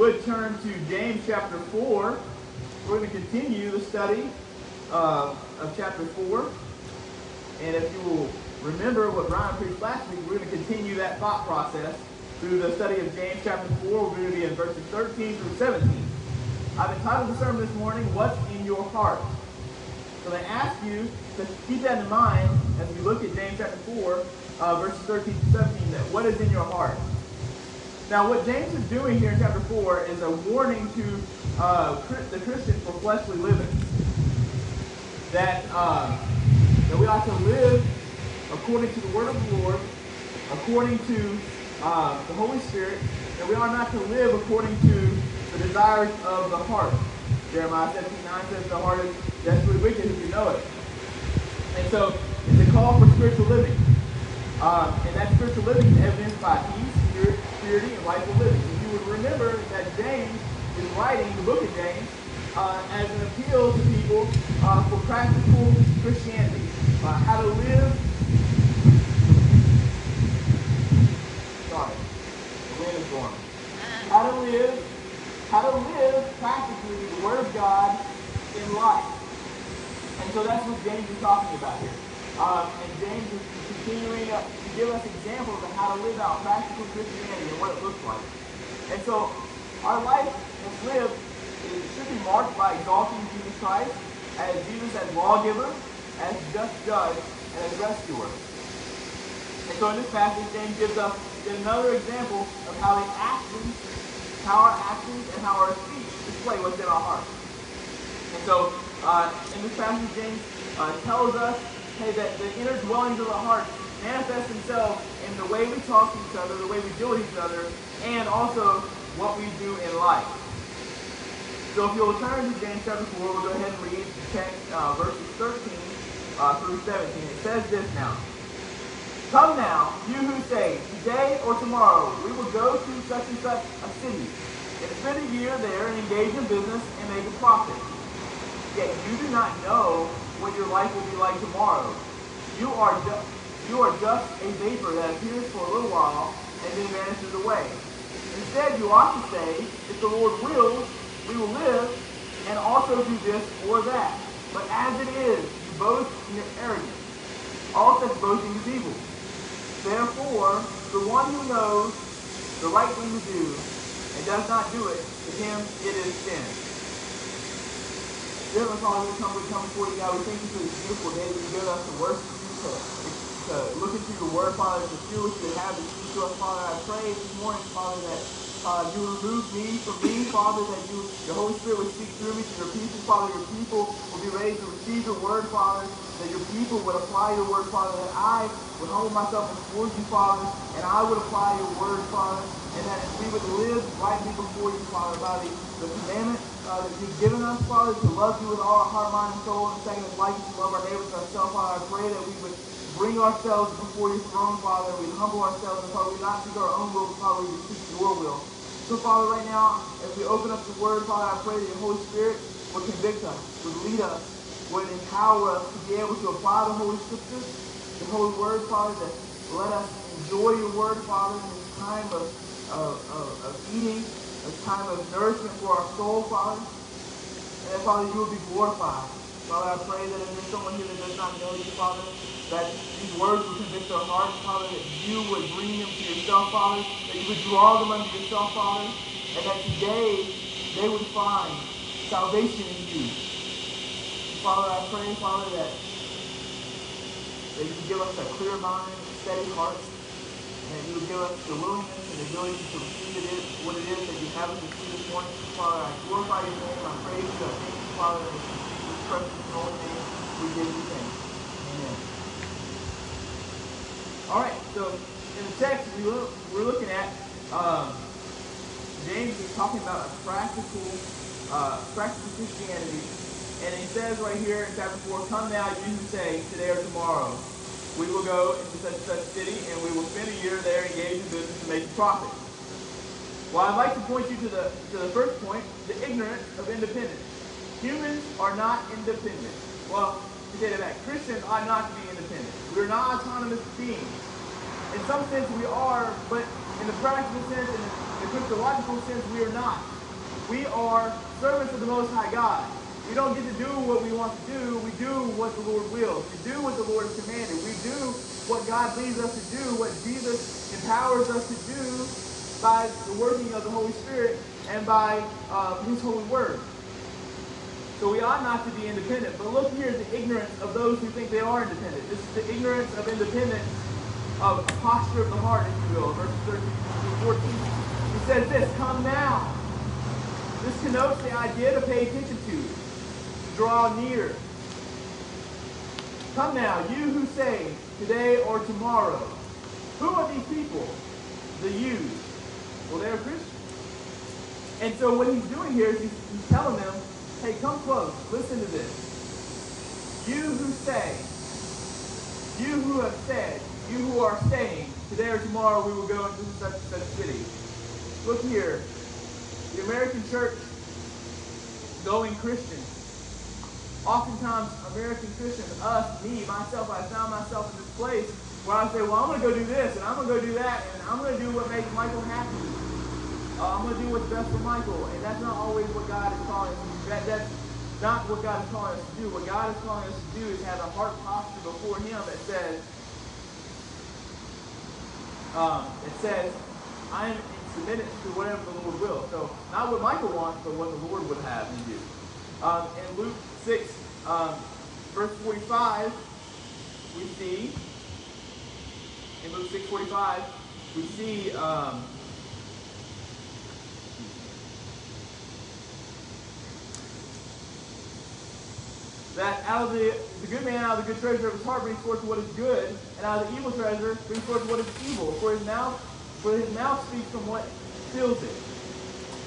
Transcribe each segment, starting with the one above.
would turn to James chapter 4, we're going to continue the study uh, of chapter 4. And if you will remember what Brian preached last week, we're going to continue that thought process through the study of James chapter 4. We're going to be in verses 13 through 17. I've entitled the sermon this morning, What's in Your Heart? So I ask you to keep that in mind as we look at James chapter 4, uh, verses 13 to 17, that what is in your heart? Now, what James is doing here in chapter 4 is a warning to uh, the Christian for fleshly living. That, uh, that we ought to live according to the word of the Lord, according to uh, the Holy Spirit, that we are not to live according to the desires of the heart. Jeremiah 17, 9 says the heart is desperately wicked if you know it. And so it's a call for spiritual living. Uh, and that spiritual living is evidenced by peace, purity, and rightful living. And you would remember that James is writing the book of James uh, as an appeal to people uh, for practical Christianity. Uh, how to live sorry, the wind is blowing. How to live, how to live practically the Word of God in life. And so that's what James is talking about here. Um, and James is continuing to give us examples of how to live out practical Christianity and what it looks like. And so our life is lived it should be marked by exalting Jesus Christ as Jesus as lawgiver, as just judge, and as rescuer. And so in this passage, James gives us another example of how the actions, how our actions and how our speech display what's in our heart. And so uh, in this passage, James uh, tells us, hey, that the inner dwellings of the heart manifest themselves in the way we talk to each other, the way we deal with each other, and also what we do in life. So if you'll turn to James chapter 4, we'll go ahead and read text, uh, verses 13 uh, through 17. It says this now. Come now, you who say, today or tomorrow we will go to such and such a city, and spend a year there and engage in business and make a profit. Yet you do not know what your life will be like tomorrow. You are just you are just a vapor that appears for a little while and then vanishes away. Instead, you ought to say, if the Lord wills, we will live and also do this or that. But as it is, you boast in your arrogance. All such boasting is evil. Therefore, the one who knows the right thing to do and does not do it, to him it is sin. Dear Heavenly Father, we come, we come before you, God. We thank you for this beautiful day that you give us to worship you, to, to look into your word, Father, to feel what you have to speak to us, Father. I pray this morning, Father, that uh, you remove me from me, Father, that you, your Holy Spirit would speak through me to your people, Father. Your people will be ready to receive your word, Father. That your people would apply your word, Father. That I would humble myself before you, Father, and I would apply your word, Father. And that we would live rightly before you, Father, by the, the commandment uh, that you've given us, Father, to love you with all our heart, mind, and soul, and second like to love our neighbors ourselves, Father. I pray that we would bring ourselves before your throne, Father. We humble ourselves, and Father, we not seek our own will, Father, we seek your will. So, Father, right now, as we open up the Word, Father, I pray that your Holy Spirit would convict us, would lead us, would empower us to be able to apply the Holy Scriptures, the Holy Word, Father, that let us enjoy your Word, Father, in this time of, of, of, of eating, a time of nourishment for our soul, Father. And that, Father, you will be glorified. Father, I pray that if there's someone here that does not know you, Father, that these words would convict their hearts, Father, that you would bring them to yourself, Father, that you would draw them unto yourself, Father, and that today they would find salvation in you. Father, I pray, Father, that, that you give us a clear mind, steady heart, and that you give us the willingness and the ability to receive it is, what it is that you have us to see this morning. Father, I glorify your name, I praise you, thank you, Father, in this precious holy name, we give you thanks. Amen. All right, so in the text we look, we're looking at um, James is talking about a practical, uh, practical Christianity, and he says right here in chapter four, "Come now, you who say today or tomorrow, we will go into such and such city, and we will spend a year there, engaged in business, and make profit." Well, I'd like to point you to the to the first point: the ignorance of independence. Humans are not independent. Well, to get it back, Christians ought not to be independent. We're not autonomous beings. In some sense, we are, but in the practical sense, In the Christological sense, we are not. We are servants of the Most High God. We don't get to do what we want to do. We do what the Lord wills. We do what the Lord commanded. We do what God leads us to do, what Jesus empowers us to do by the working of the Holy Spirit and by uh, His holy word. So we ought not to be independent. But look here at the ignorance of those who think they are independent. This is the ignorance of independence of posture of the heart, if you will, verses 13 through 14. He says this, come now. This connotes the idea to pay attention to draw near. Come now, you who say, today or tomorrow. Who are these people? The Jews. Well, they're Christians. And so what he's doing here is he's, he's telling them, hey, come close. Listen to this. You who say, you who have said, you who are saying, today or tomorrow we will go into such and such city. Look here. The American church, going Christian, oftentimes American Christians, us, me, myself, I found myself in this place where I say, well, I'm going to go do this, and I'm going to go do that, and I'm going to do what makes Michael happy. Uh, I'm going to do what's best for Michael, and that's not always what God is calling us to do. That, that's not what God is calling us to do. What God is calling us to do is have a heart posture before Him that says, um, it says, I am submitted to whatever the Lord will. So not what Michael wants, but what the Lord would have me do. Um, in Luke 6, um, verse 45, we see, in Luke 6, 45, we see um, that out of the, the good man out of the good treasure of his heart brings forth what is good, and out of the evil treasure brings forth what is evil. For his mouth, for his mouth speaks from what fills it,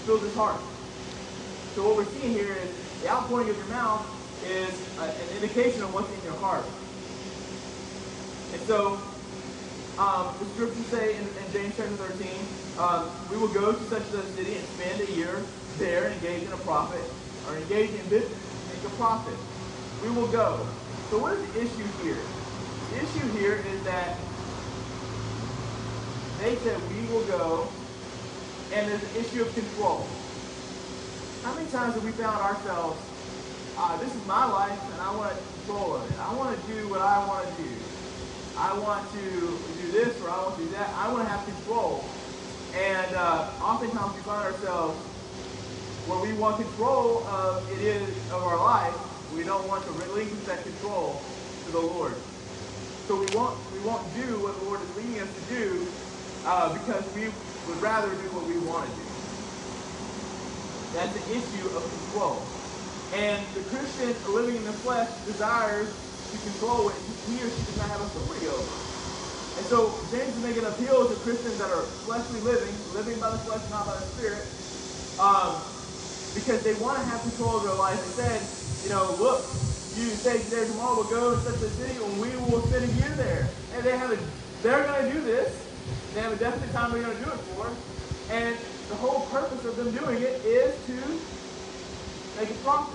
fills his heart. So what we're seeing here is the outpouring of your mouth is a, an indication of what's in your heart. And so, um, the scriptures say in, in James chapter 13, um, we will go to such a city and spend a year there, and engage in a profit, or engage in business, make a profit. We will go. So what is the issue here? The issue here is that they said we will go, and there's an issue of control. How many times have we found ourselves, uh, this is my life and I want control of it. I want to do what I want to do. I want to do this or I want to do that. I want to have control. And uh, oftentimes we find ourselves where we want control of it is of our life. We don't want to relinquish that control to the Lord. So we won't we won't do what the Lord is leading us to do uh, because we would rather do what we want to do. That's the issue of control. And the Christian living in the flesh desires to control what he or she does not have authority over. And so James is making an appeal to Christians that are fleshly living, living by the flesh, not by the spirit, um, because they want to have control of their life. Said, you know, look, you say there tomorrow we'll go to such a city and we will spend a year there. And they have a, they're going to do this. They have a definite time they're going to do it for. And the whole purpose of them doing it is to make a profit.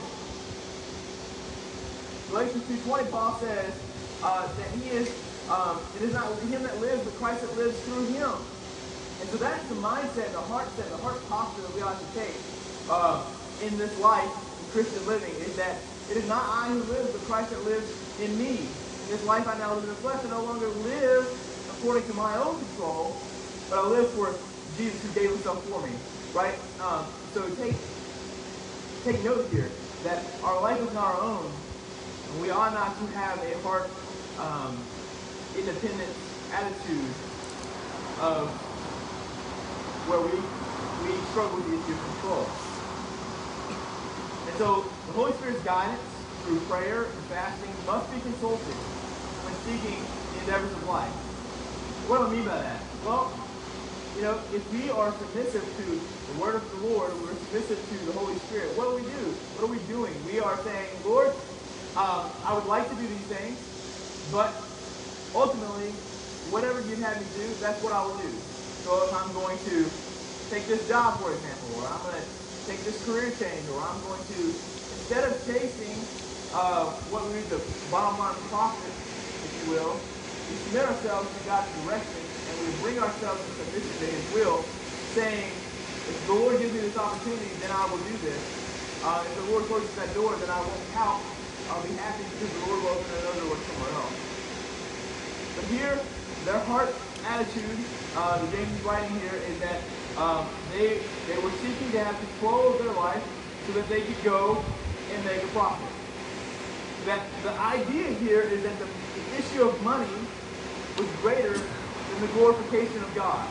Galatians 2.20, Paul says uh, that he is, um, it is not him that lives, but Christ that lives through him. And so that's the mindset, the heart set, the heart posture that we ought to take uh, in this life, in Christian living, is that it is not I who lives, but Christ that lives in me. In this life I now live in the flesh, I no longer live according to my own control, but I live for Jesus who gave himself for me, right? Um, so take take note here that our life is not our own, and we ought not to have a heart um, independent attitude of where we we struggle with the issue of control. And so the Holy Spirit's guidance through prayer and fasting must be consulted when seeking the endeavors of life. What do I mean by that? Well, you know, if we are submissive to the word of the Lord, we're submissive to the Holy Spirit, what do we do? What are we doing? We are saying, Lord, um, I would like to do these things, but ultimately, whatever you have me do, that's what I will do. So if I'm going to take this job, for example, or I'm going to take this career change, or I'm going to, instead of chasing uh, what we need the bottom line profit, if you will, we submit ourselves to God's direction and we bring ourselves to submission to his will, saying, If the Lord gives me this opportunity, then I will do this. Uh, if the Lord closes that door, then I won't pout. I'll be happy because the Lord will open another door somewhere else. But here, their heart attitude, uh, the James is writing here, is that um, they they were seeking to have control of their life so that they could go and make a profit. That the idea here is that the issue of money was greater the glorification of God.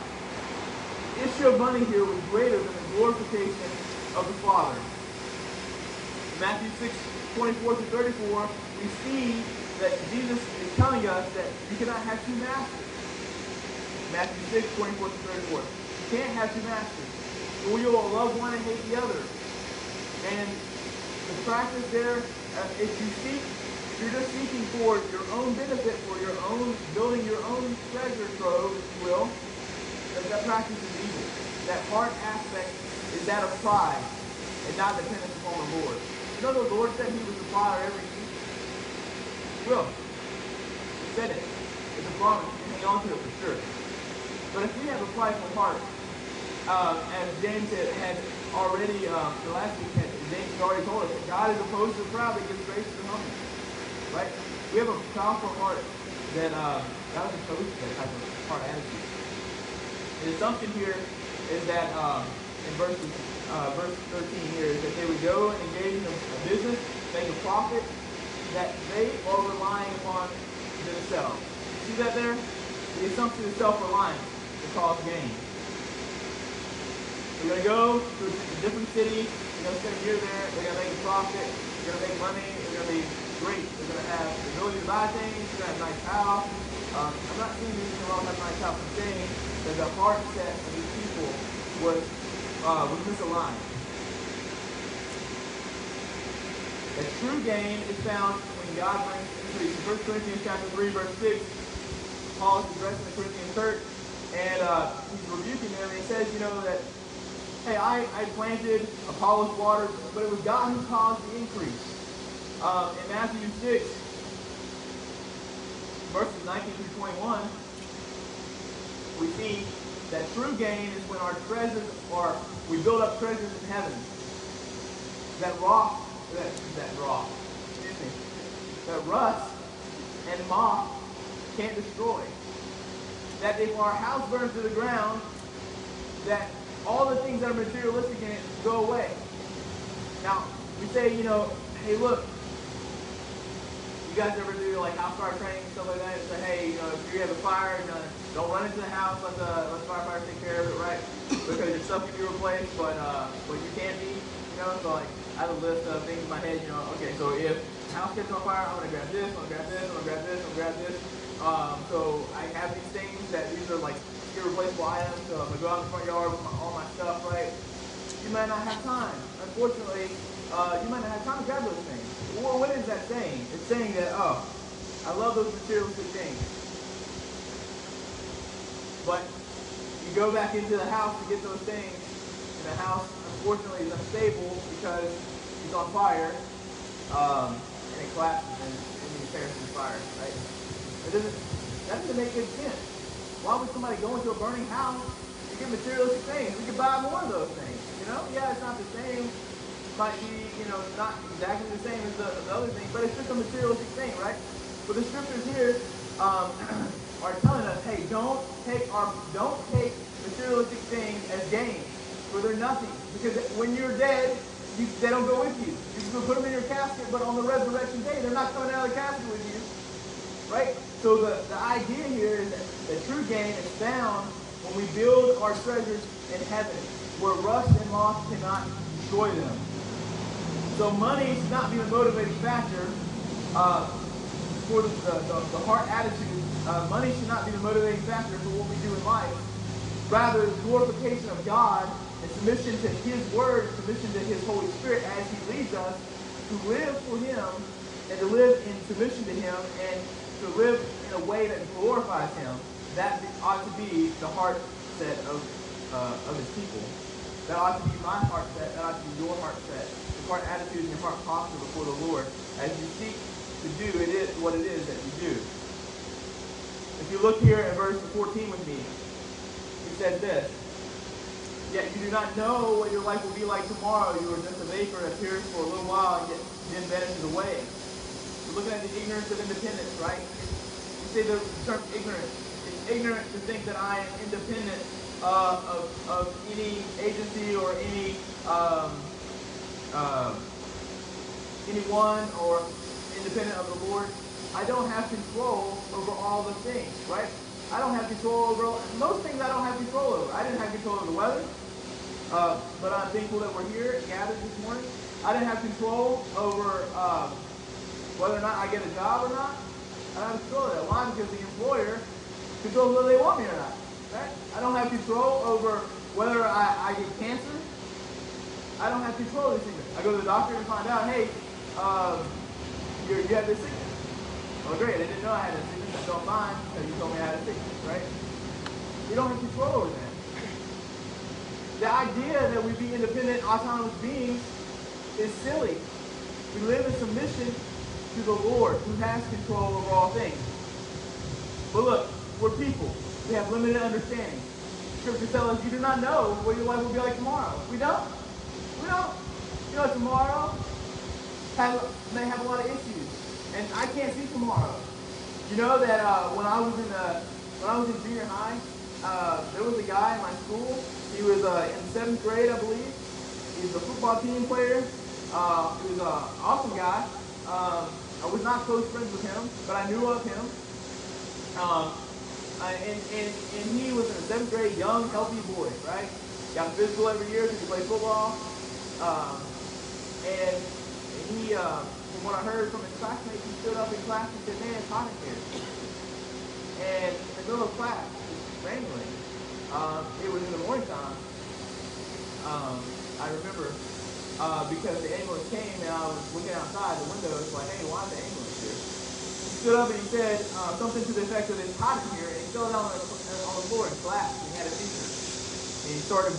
The issue of money here was greater than the glorification of the Father. In Matthew 6, 24 to 34, we see that Jesus is telling us that you cannot have two masters. Matthew 6, 24 to 34. You can't have two masters. For you will love one and hate the other. And the practice there, uh, if you seek you're just seeking for your own benefit, for your own, building your own treasure trove, if you will, that, that practice is evil. That heart aspect is that of pride and not dependence upon the Lord. You know the Lord said he would supply our every need? He will. He said it. It's a promise. You hang on to it for sure. But if we have a prideful heart, uh, as James had, had already, uh, the last week, had, James already told us God is opposed to the proud, but gives grace to the humble. Right? We have a powerful heart that uh, God is opposed to that type of heart attitude. The assumption here is that um, in verse, uh, verse 13 here is that they would go and engage in a, a business, make a profit, that they are relying upon themselves. See that there? The assumption is self-reliance to cause gain. We're going to go to a different city, we're going to spend a year there, we're going to make a profit, we're going to make money, we're going to be great. They're going to have the ability to buy things. They're going to have a nice house. Um, I'm not these people all have a nice house. I'm saying that the heart set of these people was, uh, was misaligned. The true gain is found when God brings increase. In 1 Corinthians chapter 3, verse 6, Paul is addressing the Corinthian church, and uh, he's rebuking them, and he says, you know, that, hey, I, I planted, Apollos watered, but it was God who caused the increase. Uh, in Matthew 6, verses 19 through 21, we see that true gain is when our treasures are, we build up treasures in heaven. That rock, that, that rock, excuse me, that rust and moth can't destroy. That if our house burns to the ground, that all the things that are materialistic in it go away. Now, we say, you know, hey, look, you guys ever do like house fire training and stuff like that? Say, hey, you know, if you have a fire, you know, don't run into the house. Let the let the firefighter take care of it, right? Because your stuff can be replaced, but uh, but you can't be, you know. So like, I have a list of things in my head. You know, okay, so if house catches on fire, I'm gonna grab this, I'm gonna grab this, I'm gonna grab this, I'm gonna grab this. Um, so I have these things that these are like irreplaceable items. So I'm gonna go out in the front yard with my, all my stuff, right? You might not have time. Unfortunately, uh, you might not have time to grab those things. Well, what is that saying? It's saying that, oh, I love those materialistic things. But you go back into the house to get those things, and the house, unfortunately, is unstable because it's on fire, um, and it collapses and, and you perish in fire, right? It doesn't, that doesn't make good sense. Why would somebody go into a burning house to get materialistic things? We could buy more of those things, you know? Yeah, it's not the same might be, you know, not exactly the same as the, the other thing, but it's just a materialistic thing, right? But the scriptures here um, are telling us, hey, don't take our, don't take materialistic things as gain, for they're nothing. Because when you're dead, you, they don't go with you. You can put them in your casket, but on the resurrection day, they're not coming out of the casket with you, right? So the, the idea here is that the true gain is found when we build our treasures in heaven, where rust and moth cannot destroy them. So money should not be the motivating factor uh, for the, the, the, heart attitude. Uh, money should not be the motivating factor for what we do in life. Rather, the glorification of God and submission to His Word, submission to His Holy Spirit as He leads us to live for Him and to live in submission to Him and to live in a way that glorifies Him. That ought to be the heart set of, uh, of His people. That ought to be my heart set. That ought to be your heart set Your heart attitude and your heart posture before the Lord as you seek to do it is what it is that you do. If you look here at verse 14 with me, he said this. Yet you do not know what your life will be like tomorrow. You are just a vapor that appears for a little while and yet then vanishes away. Looking at the ignorance of independence, right? You say the term ignorant. It's ignorant to think that I am independent uh, of, of any agency or any um, uh, anyone or independent of the Lord. I don't have control over all the things, right? I don't have control over most things. I don't have control over. I didn't have control over the weather, uh, but I'm thankful that we're here gathered this morning. I didn't have control over uh, whether or not I get a job or not. I don't have control of that. Why? Because the employer controls whether they want me or not. Right? I don't have control over whether I, I get cancer. I don't have control of these things. I go to the doctor and find out, hey, um, you have this sickness. Oh, great. I didn't know I had a sickness. I don't mind because you told me I had a sickness, right? We don't have control over that. The idea that we be independent, autonomous beings is silly. We live in submission to the Lord who has control over all things. But look, we're people. We have limited understanding. Scripture tells us you do not know what your life will be like tomorrow. We don't. We don't. You know, tomorrow have, may have a lot of issues and I can't see tomorrow. You know that uh, when I was in the when I was in junior high, uh, there was a guy in my school. He was uh, in seventh grade, I believe. He was a football team player. Uh, he was an awesome guy. Um, I was not close friends with him, but I knew of him. Um, and, and, and he was in the seventh grade, young, healthy boy, right? Got physical every year he played football. Um, and he, uh, from what I heard from his classmates, he stood up in class and said, man, it's hot in here. And in the middle of class, it's raining. Um, it was in the morning time. Um, I remember uh, because the ambulance came and I was looking outside the window. It's like, hey, why is the ambulance here? He stood up and he said uh, something to the effect of, it's hot in here. And he fell down on the, on the floor and collapsed. And had a seizure. And he started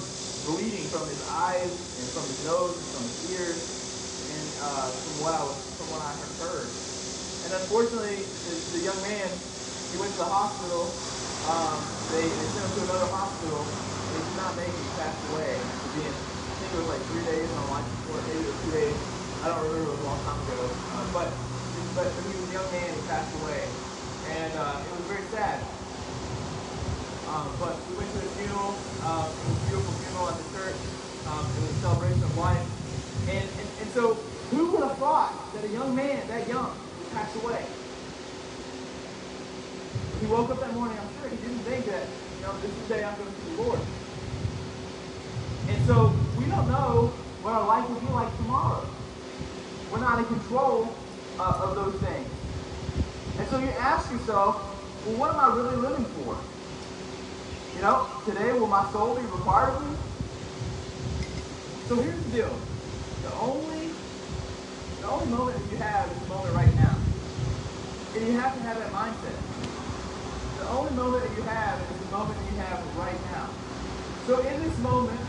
bleeding from his eyes and from his nose and from his ears. And uh, from what I was what I heard. And unfortunately, the, the young man, he went to the hospital. Um, they, they sent him to another hospital, he did not make it. He passed away. Being, think it was like three days on life support, maybe it was two days. I don't remember. It was a long time ago. Uh, but but he was a young man. He passed away, and uh, it was very sad. Um, but we went to his funeral. Um, it was a beautiful funeral at the church. Um, it was a celebration of life. And, and, and so who would have thought that a young man that young would pass away? He woke up that morning, I'm sure he didn't think that, you know, this is the day I'm going to see the Lord. So we don't know what our life will be like tomorrow. We're not in control uh, of those things. And so you ask yourself, well, what am I really living for? You know, today will my soul be required of me? So here's the deal. The only the only moment that you have is the moment right now. And you have to have that mindset. The only moment that you have is the moment that you have right now. So in this moment,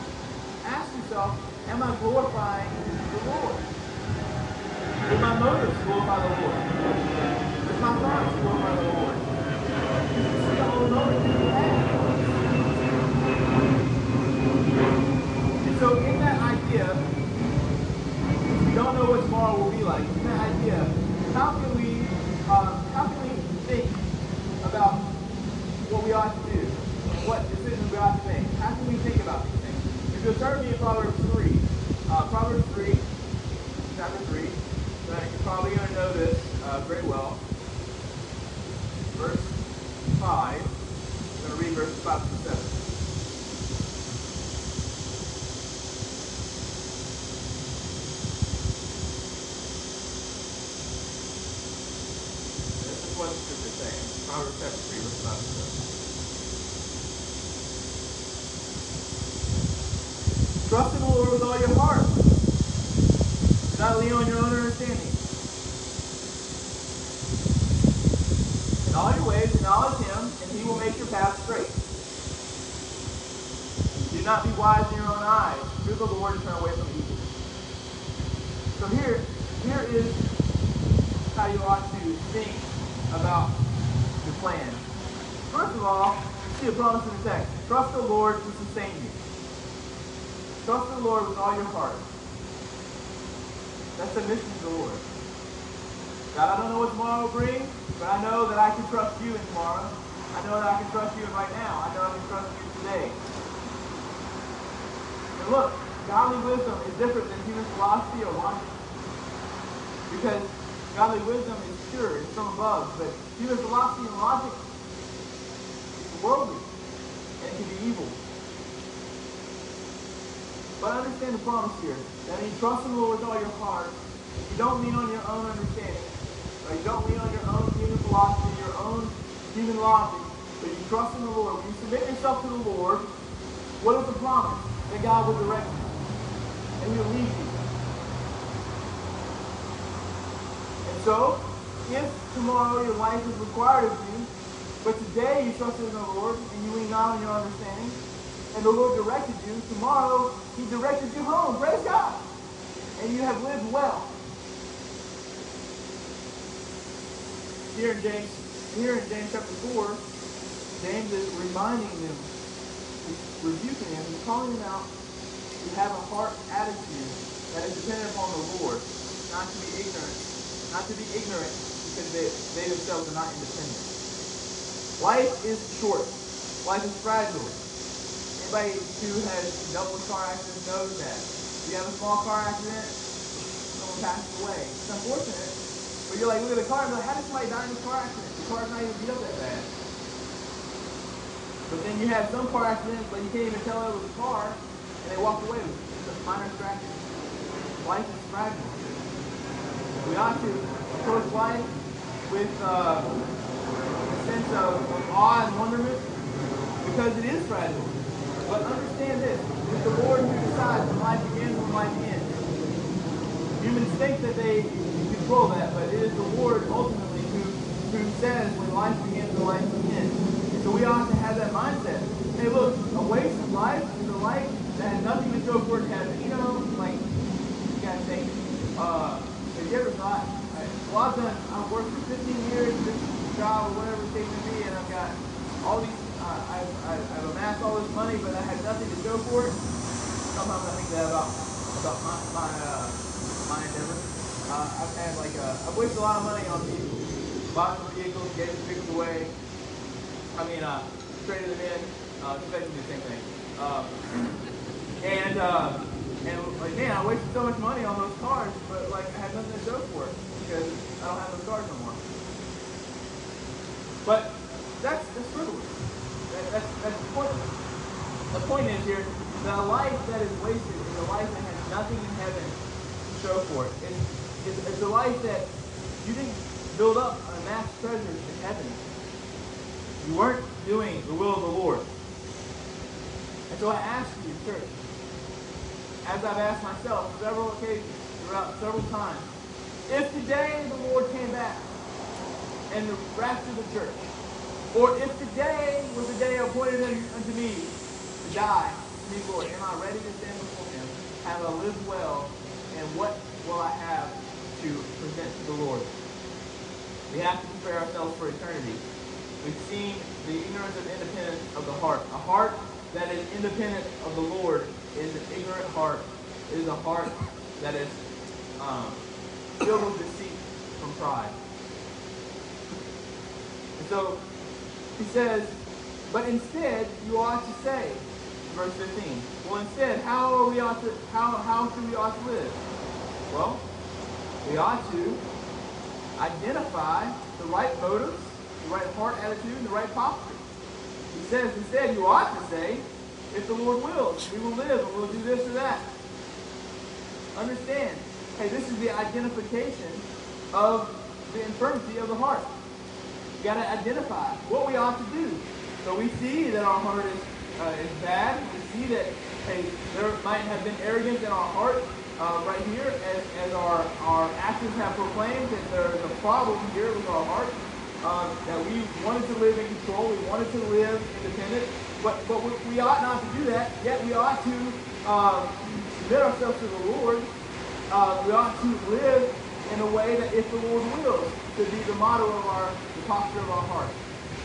ask yourself, am I glorifying the Lord? Do my motives glorify the Lord? Does my thoughts glorify the Lord? Is you have. And so in that idea, we don't know what tomorrow will be like. In that idea. How can we, um, how can we think about what we ought If you'll turn me to Proverbs 3, uh, Proverbs 3, chapter 3, that you're probably going to know this uh, very well. Verse 5. I'm going to read verses 5 to 7. This is what the scripture is saying. Proverbs chapter 3, verse 5 to 7. Lord with all your heart. Not lean on your own understanding. In all your ways, acknowledge him, and he will make your path straight. Do not be wise in your own eyes. Fear the Lord and turn away from evil. So here, here is how you ought to think about your plan. First of all, see a promise in the text. Trust the Lord to sustain you. Trust the Lord with all your heart. That's the mission of the Lord. God, I don't know what tomorrow will bring, but I know that I can trust you in tomorrow. I know that I can trust you in right now. I know I can trust you today. And look, godly wisdom is different than human philosophy or logic. Because godly wisdom is pure, it's from above, but human philosophy and logic is worldly and it can be evil. But understand the promise here. That means trust in the Lord with all your heart. You don't lean on your own understanding. Or you don't lean on your own human philosophy, your own human logic, but you trust in the Lord. When you submit yourself to the Lord, what is the promise? That God will direct you. And he'll lead you. And so, if tomorrow your life is required of you, but today you trust in the Lord and you lean not on your understanding, and the Lord directed you, tomorrow he directed you home. Praise God. And you have lived well. Here in James, here in James chapter 4, James is reminding them, rebuking them, calling them out to have a heart attitude that is dependent upon the Lord, not to be ignorant, not to be ignorant because they, they themselves are not independent. Life is short. Life is fragile. Who has with car accidents knows that. You have a small car accident, someone passes away. It's unfortunate, but you're like, look at the car and like, how did somebody die in this car accident? The car's not even up that bad. But then you have some car accidents, but you can't even tell it was a car, and they walk away with just a minor scratch. Life is fragile. We ought to approach life with uh, a sense of awe and wonderment because it is fragile. But understand this, it's the Lord who decides when life begins and when life ends. Humans think that they control that, but it is the Lord ultimately who, who says when life begins and life ends. So we ought to have that mindset. Hey, look, a wasted life is a life that has nothing to show for it to heaven. You know, like, you gotta think, uh, have you ever thought, right, well, I've done, I've worked for 15 years, this job or whatever the case may be, and I've got all these, uh, I've, I've amassed all this money, but I had nothing to show for it. Sometimes I think that about, about my, my, uh, my endeavor. Uh, I've had like, uh, I've wasted a lot of money on people. Bought some vehicles, gave the vehicles away. I mean, uh, traded them in. Uh, it's basically the same thing. Uh, and, uh, and like, man, I wasted so much money on those cars, but like, I had nothing to show for it because I don't have those cars no more. But that's, that's frivolous. That, that's, that's pointless. The point is here, that a life that is wasted is a life that has nothing in heaven to show for it. It's, it's, it's a life that you didn't build up and amass treasures in heaven. You weren't doing the will of the Lord. And so I ask you, church, as I've asked myself several occasions, throughout several times, if today the Lord came back and the rapture of the church, or if today was the day appointed unto me to die, me, Lord, am I ready to stand before him? Have I lived well? And what will I have to present to the Lord? We have to prepare ourselves for eternity. We've seen the ignorance of independence of the heart. A heart that is independent of the Lord is an ignorant heart. It is a heart that is um, filled with deceit from pride. So he says, but instead you ought to say, verse 15. Well, instead, how are we ought to how how should we ought to live? Well, we ought to identify the right motives, the right heart attitude, and the right posture. He says instead you ought to say, if the Lord wills, we will live and we'll do this or that. Understand, hey, this is the identification of the infirmity of the heart. You got to identify what we ought to do. So we see that our heart is uh, is bad. We see that hey, there might have been arrogance in our heart uh, right here as, as our, our actions have proclaimed that there is a problem here with our heart. Um, that we wanted to live in control, we wanted to live independent, but, but we, we ought not to do that, yet we ought to uh, submit ourselves to the Lord. Uh, we ought to live in a way that if the Lord wills, to be the motto of our, the posture of our heart.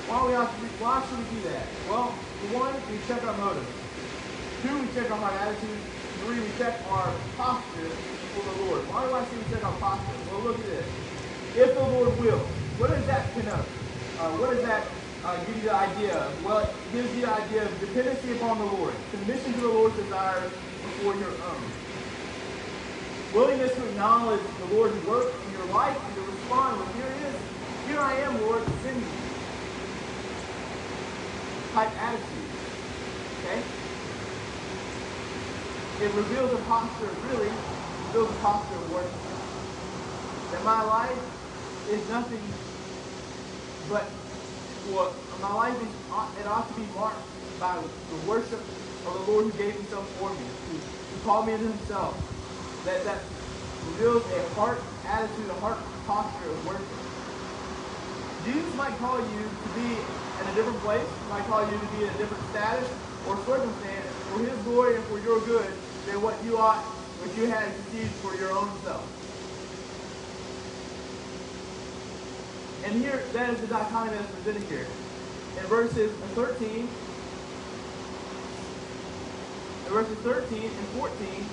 Why, we ought to, why should we do that? Well, one, we check our motives. Two, we check our heart attitude. three, we check our posture for the Lord. Why do I say we check our posture? Well, look at this. If the Lord will, what does that connote? Uh, what does that uh, give you the idea of? Well, it gives you the idea of dependency upon the Lord, submission to the Lord's desires before your own. Willingness to acknowledge the Lord's work in your life and to respond with, here it is, here I am, Lord, send me. Type attitude. Okay? It reveals a posture, really, reveals a posture of worship. That my life is nothing but what my life is it ought to be marked by the worship of the Lord who gave himself for me, who, who called me into himself. That that reveals a heart attitude, a heart posture of worship. Jesus might call you to be in a different place, might call you to be in a different status or circumstance for his glory and for your good than what you ought, what you had conceived for your own self. And here, that is the dichotomy that's presented here. In verses 13, in verses 13 and 14,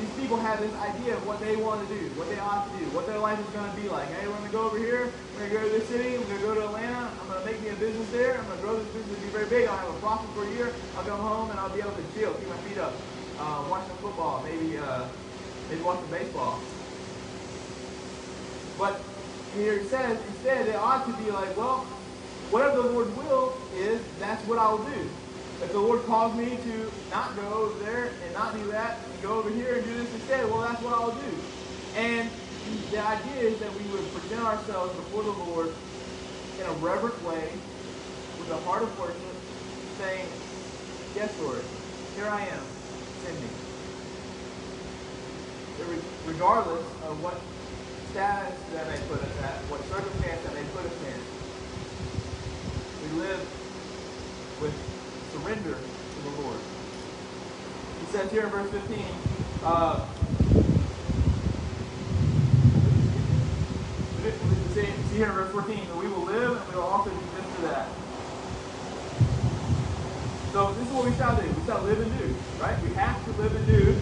these people have this idea of what they want to do, what they ought to do, what their life is going to be like. Hey, we're going to go over here. We're going to go to this city. We're going to go to Atlanta. I'm going to make me a business there. I'm going to grow this business to be very big. I'll have a profit for a year. I'll come home and I'll be able to chill, keep my feet up uh, watch some football, maybe uh, maybe watch some baseball. But here it says instead it ought to be like, well, whatever the Lord will is, that's what I'll do. If the Lord calls me to not go over there and not do that and go over here and do this instead, well, that's what I'll do. And the idea is that we would present ourselves before the Lord in a reverent way with a heart of worship, saying, Yes, Lord, here I am sending. Regardless of what status that may put us at, what circumstance that may put us in, we live with surrender to the Lord. He says here in verse 15, uh, see here in verse 14, we will live and we will also do this to that. So this is what we shall do. We shall live and do, right? We have to live and do.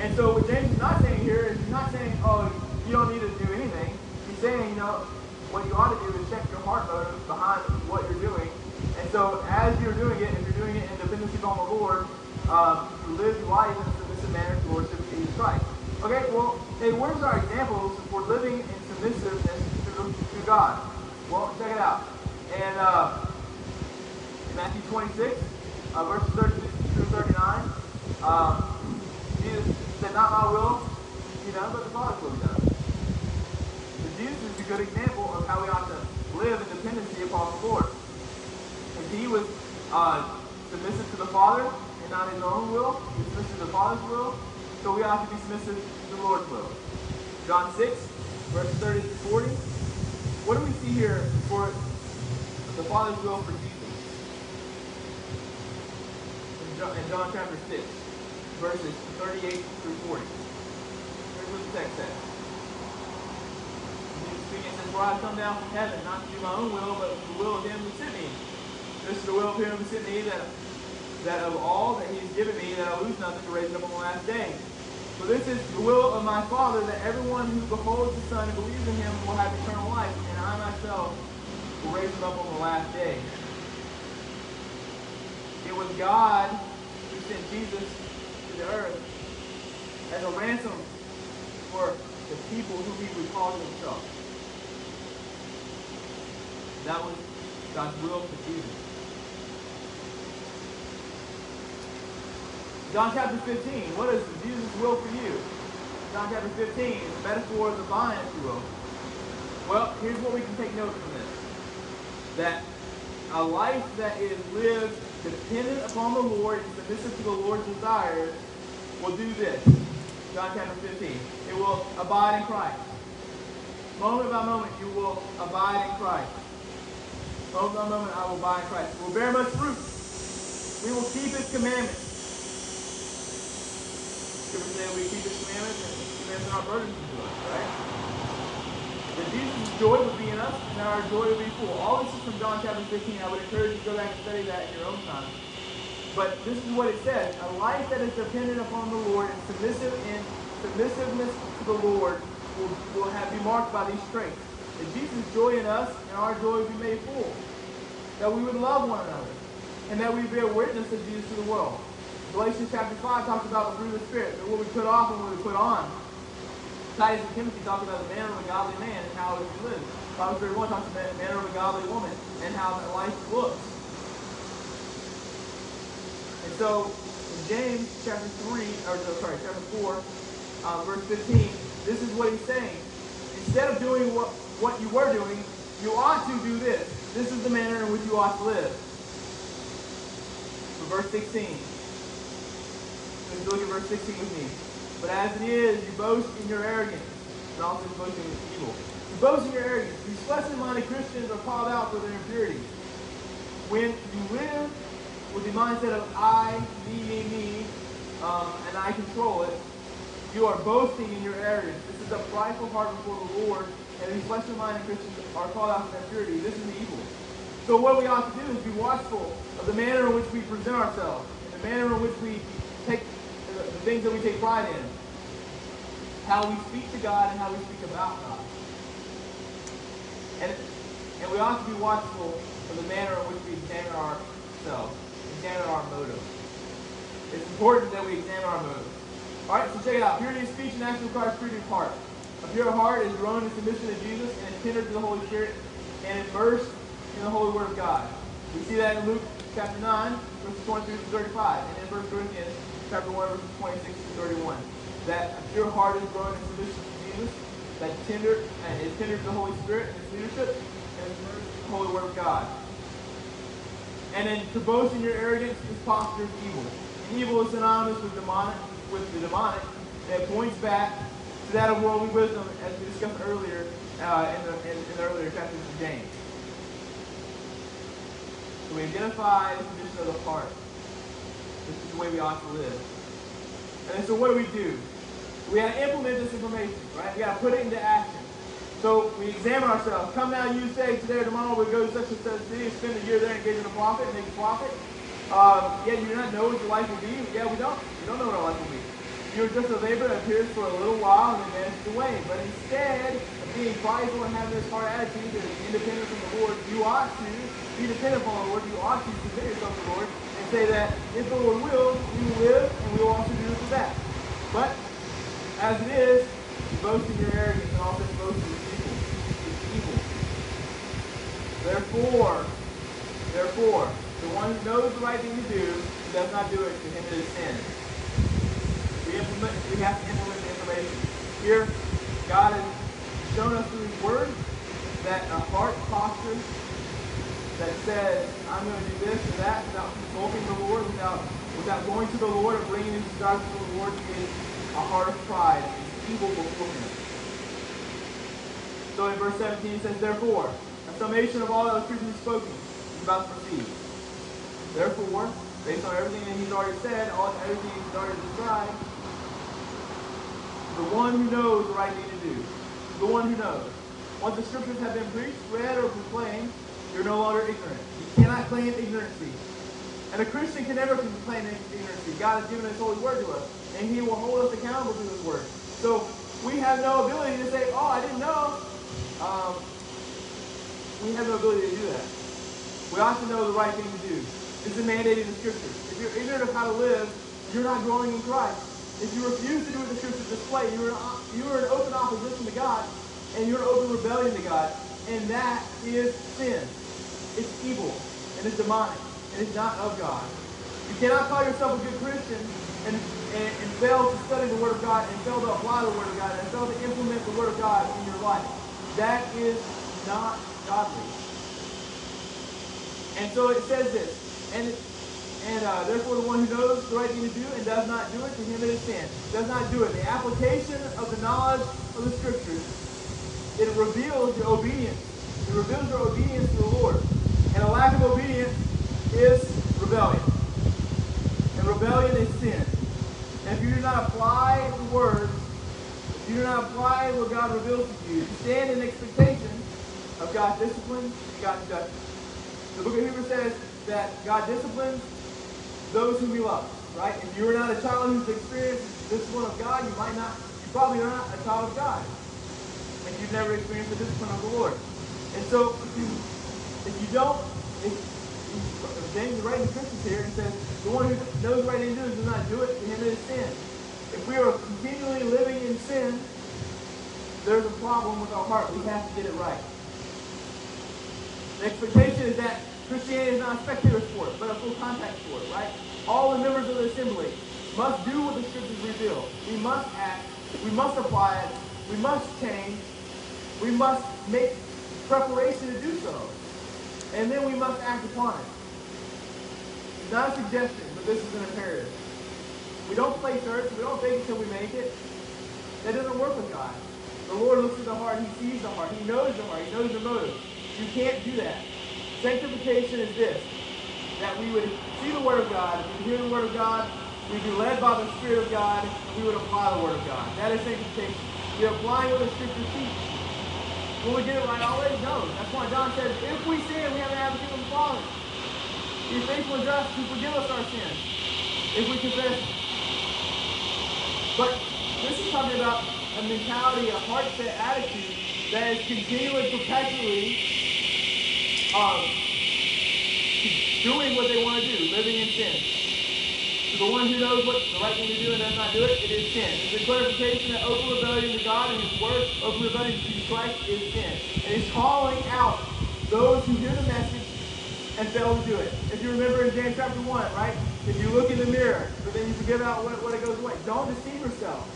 And so what James is not saying here is he's not saying, oh, you don't need to do anything. He's saying, you know, what you ought to do is check your heart motive behind what you're doing. And so as you're doing it, if you're doing it in dependency upon the Lord, um, you live life in a submissive manner towards Jesus Christ. Okay, well, hey, where's our examples for living in submissiveness to, to God? Well, check it out. And uh, Matthew 26, uh, verses 30 through 39. Um, Jesus said, Not my will you know, but the Father's will be done. So Jesus is a good example of how we ought to live in dependency upon the Lord. And he was uh, submissive to the Father and not his own will. He was submissive to the Father's will. So we ought to be submissive to the Lord's will. John 6, verses 30 to 40. What do we see here for the Father's will for Jesus? In John chapter 6, verses 38 through 40. Here's what the text says. Jesus speaking says, For I have come down from heaven, not to do my own will, but the will of him who sent me. This is the will of him who sent me, that, that of all that he has given me, that I lose nothing to raise it up on the last day. For this is the will of my Father, that everyone who beholds the Son and believes in him will have eternal life, and I myself will raise him up on the last day. It was God who sent Jesus to the earth as a ransom for the people who he would call himself. That was God's will for Jesus. John chapter 15, what is Jesus' will for you? John chapter 15, the metaphor of the vine, if you will. Well, here's what we can take note from this. That a life that is lived dependent upon the Lord and submissive to the Lord's desires will do this. John chapter 15. It will abide in Christ. Moment by moment, you will abide in Christ. Moment by moment, I will abide in Christ. We will bear much fruit. We will keep his commandments. Scripture says we keep his commandments, and his commandments are not burdensome to us, right? that Jesus' joy would be in us and our joy would be full. All this is from John chapter 15. I would encourage you to go back and study that in your own time. But this is what it says. A life that is dependent upon the Lord and submissive in submissiveness to the Lord will, will have be marked by these traits. That Jesus' joy in us and our joy will be made full. That we would love one another. And that we bear witness of Jesus to the world. Galatians chapter 5 talks about the fruit of the Spirit, and what we put off and what we put on. Titus and Timothy talk about the manner of a godly man and how it live. Proverbs 31 talks about the manner of a godly woman and how that life looks. And so, in James chapter 3, or no, sorry, chapter 4, uh, verse 15, this is what he's saying. Instead of doing what, what you were doing, you ought to do this. This is the manner in which you ought to live. So verse 16. Let's look at verse 16 with me. But as it is, you boast in your arrogance, and also boast in evil. You boast in your arrogance. These fleshly-minded Christians are called out for their impurity. When you live with the mindset of I, me, me, me, um, and I control it, you are boasting in your arrogance. This is a prideful heart before the Lord, and these fleshly-minded Christians are called out for their impurity. This is evil. So what we ought to do is be watchful of the manner in which we present ourselves, the manner in which we take things that we take pride in. How we speak to God and how we speak about God. And, and we ought to be watchful of the manner in which we examine ourselves, examine our motives. It's important that we examine our motives. All right, so check it out. Purity of speech and action requires purity of heart. A pure heart is grown in submission to Jesus and is tender to the Holy Spirit and immersed in the Holy Word of God. We see that in Luke chapter 9, verses 23 to 35, and in 1 Corinthians chapter 1, verses 26 to 31. That a pure heart is growing in submission to Jesus, that tender and is tender to the Holy Spirit and his leadership, and the Holy Word of God. And then to boast in your arrogance, is posture of evil. And evil is synonymous with demonic, with the demonic, that points back to that of worldly wisdom, as we discussed earlier uh, in, the, in, in the earlier chapters of James. So we identify the condition of the heart. This is the way we ought to live. And so what do we do? We got to implement this information, right? We got to put it into action. So we examine ourselves. Come now, you say today or tomorrow we go to such and such city spend a year there engaging a profit make a profit. Um, yeah, you do not know what your life will be. Yeah, we don't. We don't know what our life will be. You're just a labor that appears for a little while and then vanishes away. But instead of being prideful and having this hard attitude that is independent from the Lord, you ought to be dependent upon the Lord. You ought to submit yourself to the Lord say that if the Lord will, we will live, and we will also do this and that. But as it is, you boast in your arrogance, and all this boasting is evil. Evil. Therefore, therefore, the one who knows the right thing to do and does not do it, to him it is sin. We implement. We have to implement the information. Here, God has shown us through His Word that a heart posture that says, I'm going to do this or that without consulting the Lord, without, without going to the Lord and bringing his desires to the Lord is a heart of pride. It's evil before him. So in verse 17 it says, Therefore, a summation of all that was previously spoken is about to proceed. Therefore, based on everything that he's already said, all everything he's already described, the one who knows the right thing to do, the one who knows. Once the scriptures have been preached, read, or proclaimed, you're no longer ignorant. You cannot claim ignorancy. And a Christian can never claim ignorancy. God has given his holy word to us, and he will hold us accountable to his word. So we have no ability to say, oh, I didn't know. Um, we have no ability to do that. We to know the right thing to do. This is mandated in the scriptures. If you're ignorant of how to live, you're not growing in Christ. If you refuse to do what the scriptures display, you're, you are in open opposition to God, and you're in open rebellion to God, and that is sin. It's evil, and it's demonic, and it's not of God. You cannot call yourself a good Christian and, and, and fail to study the Word of God and fail to apply the Word of God and fail to implement the Word of God in your life. That is not godly. And so it says this, and and uh, therefore the one who knows the right thing to do and does not do it, to him it is sin. Does not do it. The application of the knowledge of the Scriptures, it reveals your obedience. It reveals your obedience to the Lord. And a lack of obedience is rebellion. And rebellion is sin. And if you do not apply the word, if you do not apply what God reveals to you, you stand in expectation of God's discipline and God's judgment. The book of Hebrews says that God disciplines those whom he loves, right? If you are not a child who's experienced the discipline of God, you might not, you probably are not a child of God. And you've never experienced the discipline of the Lord. And so, if you don't, if, James is writing Christians here and says, the one who knows right and does does not do it, to him it is sin. If we are continually living in sin, there's a problem with our heart. We have to get it right. The expectation is that Christianity is not a spectator sport, but a full contact sport, right? All the members of the assembly must do what the scriptures reveal. We must act, we must apply it, we must change, we must make preparation to do so. And then we must act upon it. It's not a suggestion, but this is an imperative. We don't play church, we don't fake until we make it. That doesn't work with God. The Lord looks at the heart, He sees the heart, He knows the heart, He knows the motive. You can't do that. Sanctification is this, that we would see the Word of God, we would hear the Word of God, we'd be led by the Spirit of God, we would apply the Word of God. That is sanctification. We're applying what the Scripture teaches. Will we get it right always? No. That's why John says, if we sin, we have an advocate with the Father. He's faithful and just to forgive us our sins. If we confess. But this is talking about a mentality, a heart set attitude that is continually, perpetually um, doing what they want to do, living in sin. The one who knows what the right thing to do and does not do it, it is sin. It's a clarification that open rebellion to God and His Word, open rebellion to Jesus Christ is sin. And He's calling out those who hear the message and fail to do it. If you remember in James chapter 1, right? If you look in the mirror, but then you forget about what, what it goes away. Don't deceive yourself.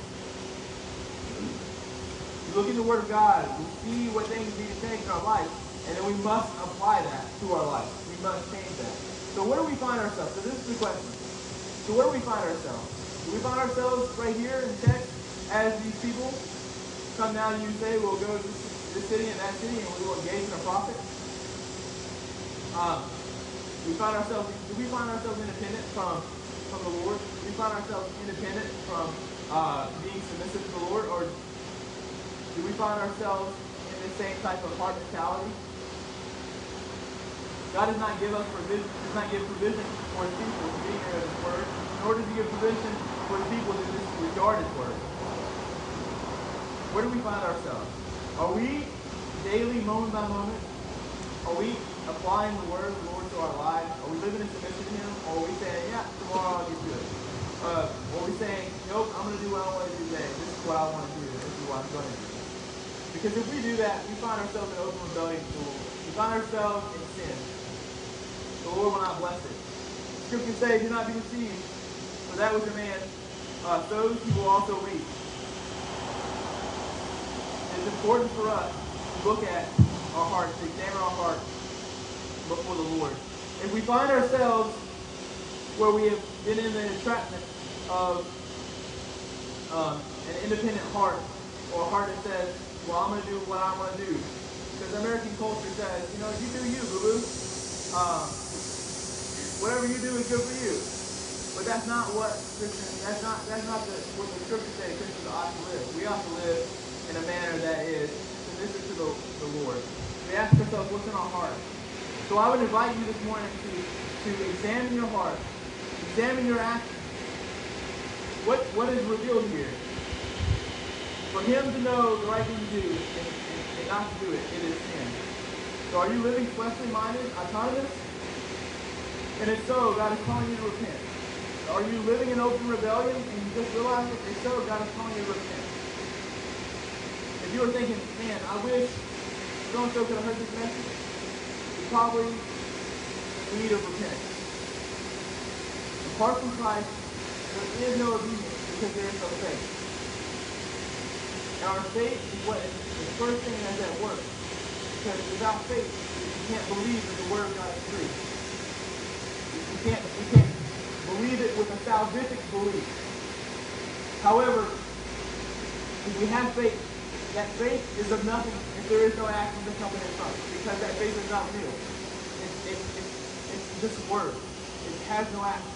You look in the Word of God, we see what things need to change in our life, and then we must apply that to our life. We must change that. So where do we find ourselves? So this is the question. So where do we find ourselves? Do we find ourselves right here in text as these people come down and you say, we'll go to this, this city and that city and we will engage in a profit? Um, we find ourselves, do we find ourselves independent from, from the Lord? Do we find ourselves independent from uh, being submissive to the Lord? Or do we find ourselves in the same type of heart mentality? God does not give us provision, does not give provision for his people to be here his word, nor does he give provision for his people to disregard his word. Where do we find ourselves? Are we daily, moment by moment? Are we applying the word of the Lord to our lives? Are we living in submission to him? Or are we saying, yeah, tomorrow I'll get to it? Or are we saying, nope, I'm going to do what I want to do today. This is what I want to do. This is what I'm going to do. Because if we do that, we find ourselves in open rebellion to the Lord. We find ourselves in sin the Lord will not bless it. Scripture says, do not be deceived, for that which a man uh, sows, he will also reap. It's important for us to look at our hearts, to examine our hearts before the Lord. If we find ourselves where we have been in the entrapment of um, an independent heart, or a heart that says, well, I'm going to do what I want to do. Because American culture says, you know, you do you, boo-boo. Um, whatever you do is good for you. But that's not what Christians, that's not, that's not the, what the scripture says Christians ought to live. We ought to live in a manner that is submissive to the, the Lord. We ask ourselves, what's in our heart? So I would invite you this morning to, to examine your heart, examine your actions. What, what is revealed here? For him to know the right thing to do and, and, and not to do it, it is sin. So are you living fleshly minded, autonomous? And if so, God is calling you to repent. Are you living in open rebellion and you just realize it? If so, God is calling you to repent. If you were thinking, man, I wish so-and-so could have heard this message, you probably need of repentance. Apart from Christ, there is no obedience because there is no faith. And our faith is what is the first thing that's at work. Because without faith, you can't believe that the Word of God is true. We can't, we can't believe it with a salvific belief. However, if we have faith, that faith is of nothing if there is no action to come in front, because that faith is not real. It's, it's, it's, it's just word. It has no action.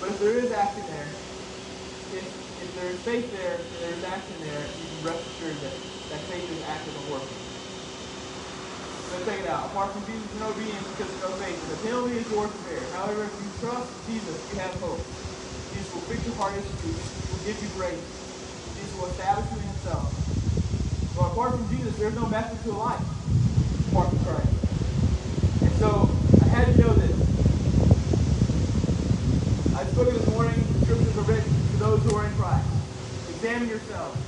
But if there is action there, if, if there is faith there, and there is action there, you can rest assured that that faith is active and working. Let's take it out. Apart from Jesus and obedience because of no faith. the penalty is yours to bear. However, if you trust Jesus, you have hope. Jesus will fix your heart issues. He will give you grace. Jesus will establish you in himself. But apart from Jesus, there's no method to life apart from Christ. And so I had to know this. I spoke this morning, the scriptures are written to those who are in Christ. Examine yourselves.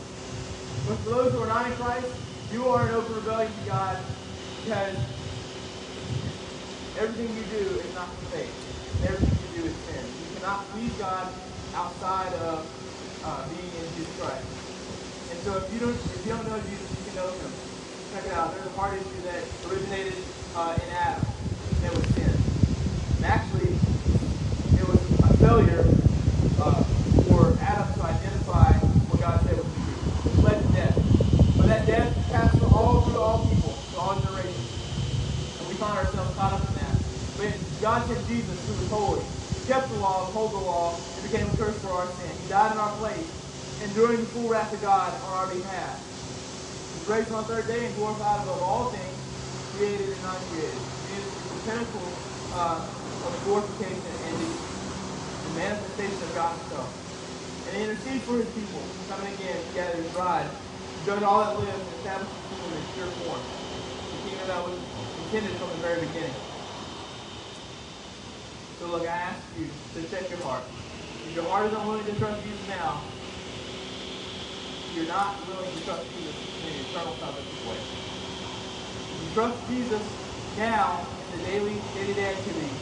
But for those who are not in Christ, you are in open rebellion to God because everything you do is not for faith. Everything you do is sin. You cannot please God outside of uh, being in Jesus Christ. And so if you don't if you don't know Jesus, you can know him. Check it out. There's a heart issue that originated uh, in Adam. It was sin. And actually, it was a failure uh, for Adam to identify what God said was true. It led to death. But that death passed all through all people, to all generations. And we find ourselves caught up in that. But God sent Jesus, who was holy, He kept the law, uphold the law, and became a curse for our sin. He died in our place, enduring the full wrath of God on our behalf. He was raised on the third day and glorified above all things, created and not created. Jesus is the pinnacle uh, of glorification and the, manifestation of God himself. And he intercedes for his people, coming again to gather his bride, to all that live and establish the kingdom in pure form. The kingdom that was intended from the very beginning. So look, I ask you to check your heart. If your heart is unwilling to trust Jesus now, you're not willing to trust Jesus in the eternal salvation way. If you trust Jesus now in the daily, day-to-day activities,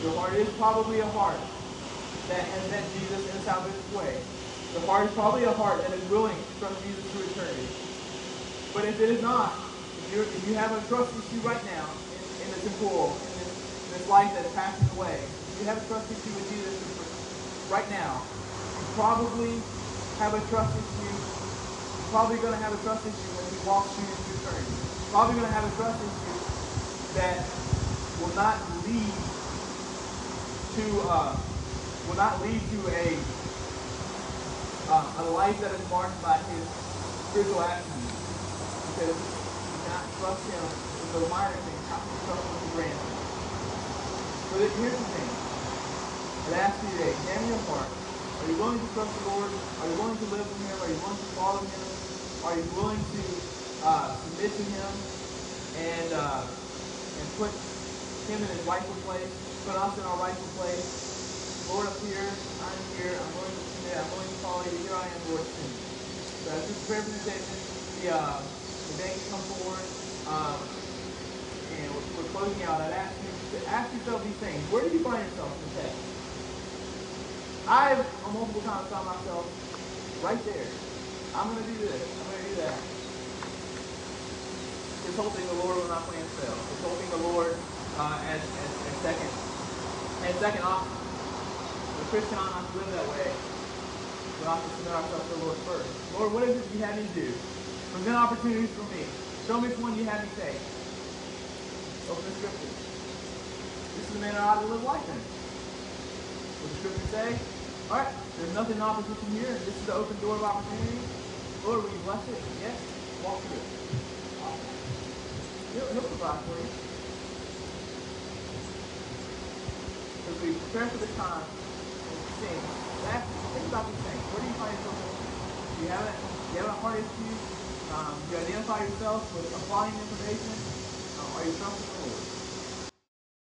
your heart is probably a heart that has met Jesus in the salvation way. The heart is probably a heart that is willing to trust Jesus through eternity. But if it is not, if, if you have a trust issue right now in, in the temporal, this, life that is passing away, if you have a trust issue with Jesus right now, you probably have a trust issue. You're probably going to have a trust issue when you walk through into eternity. You're probably going to have a trust issue that will not lead to uh, will not lead to a uh, a life that is marked by his spiritual attributes. Because you cannot trust him with the minor things. How can you trust him with the grand So here's the thing. I'd ask you today, examine your heart. Are you willing to trust the Lord? Are you willing to live with him? Are you willing to follow him? Are you willing to uh, submit to him and uh, and put him in his rightful place, put us in our rightful place? Lord, up here, I'm here, I'm willing to submit, I'm willing to follow you, here I am, Lord. So as this prayer presentation, the, uh, the can come forward, um, and we're, we're, closing out. I'd ask you to ask yourself these things. Where do you find yourself in the? I've a multiple times found myself right there. I'm going to do this. I'm going to do that. Consulting the Lord when my plans fail. Consulting the Lord uh, as, as, as second and second option. The Christian ought not to live that way. We ought to submit ourselves to the Lord first. Lord, what is it you have me do? Present opportunities for me. Show me which one you have me take. Open the scriptures. This is the manner I ought to live life in. What the scriptures say? All right, there's nothing in opposition here. This is the open door of opportunity. Lord, will you bless it? Yes. Walk through it. He'll, he'll provide for you. As we prepare for the time and sing, ask, think about these things. Where do you find yourself? You have it? Do you have a heart issue? Um, you identify yourself with applying information? Uh, are you Lord?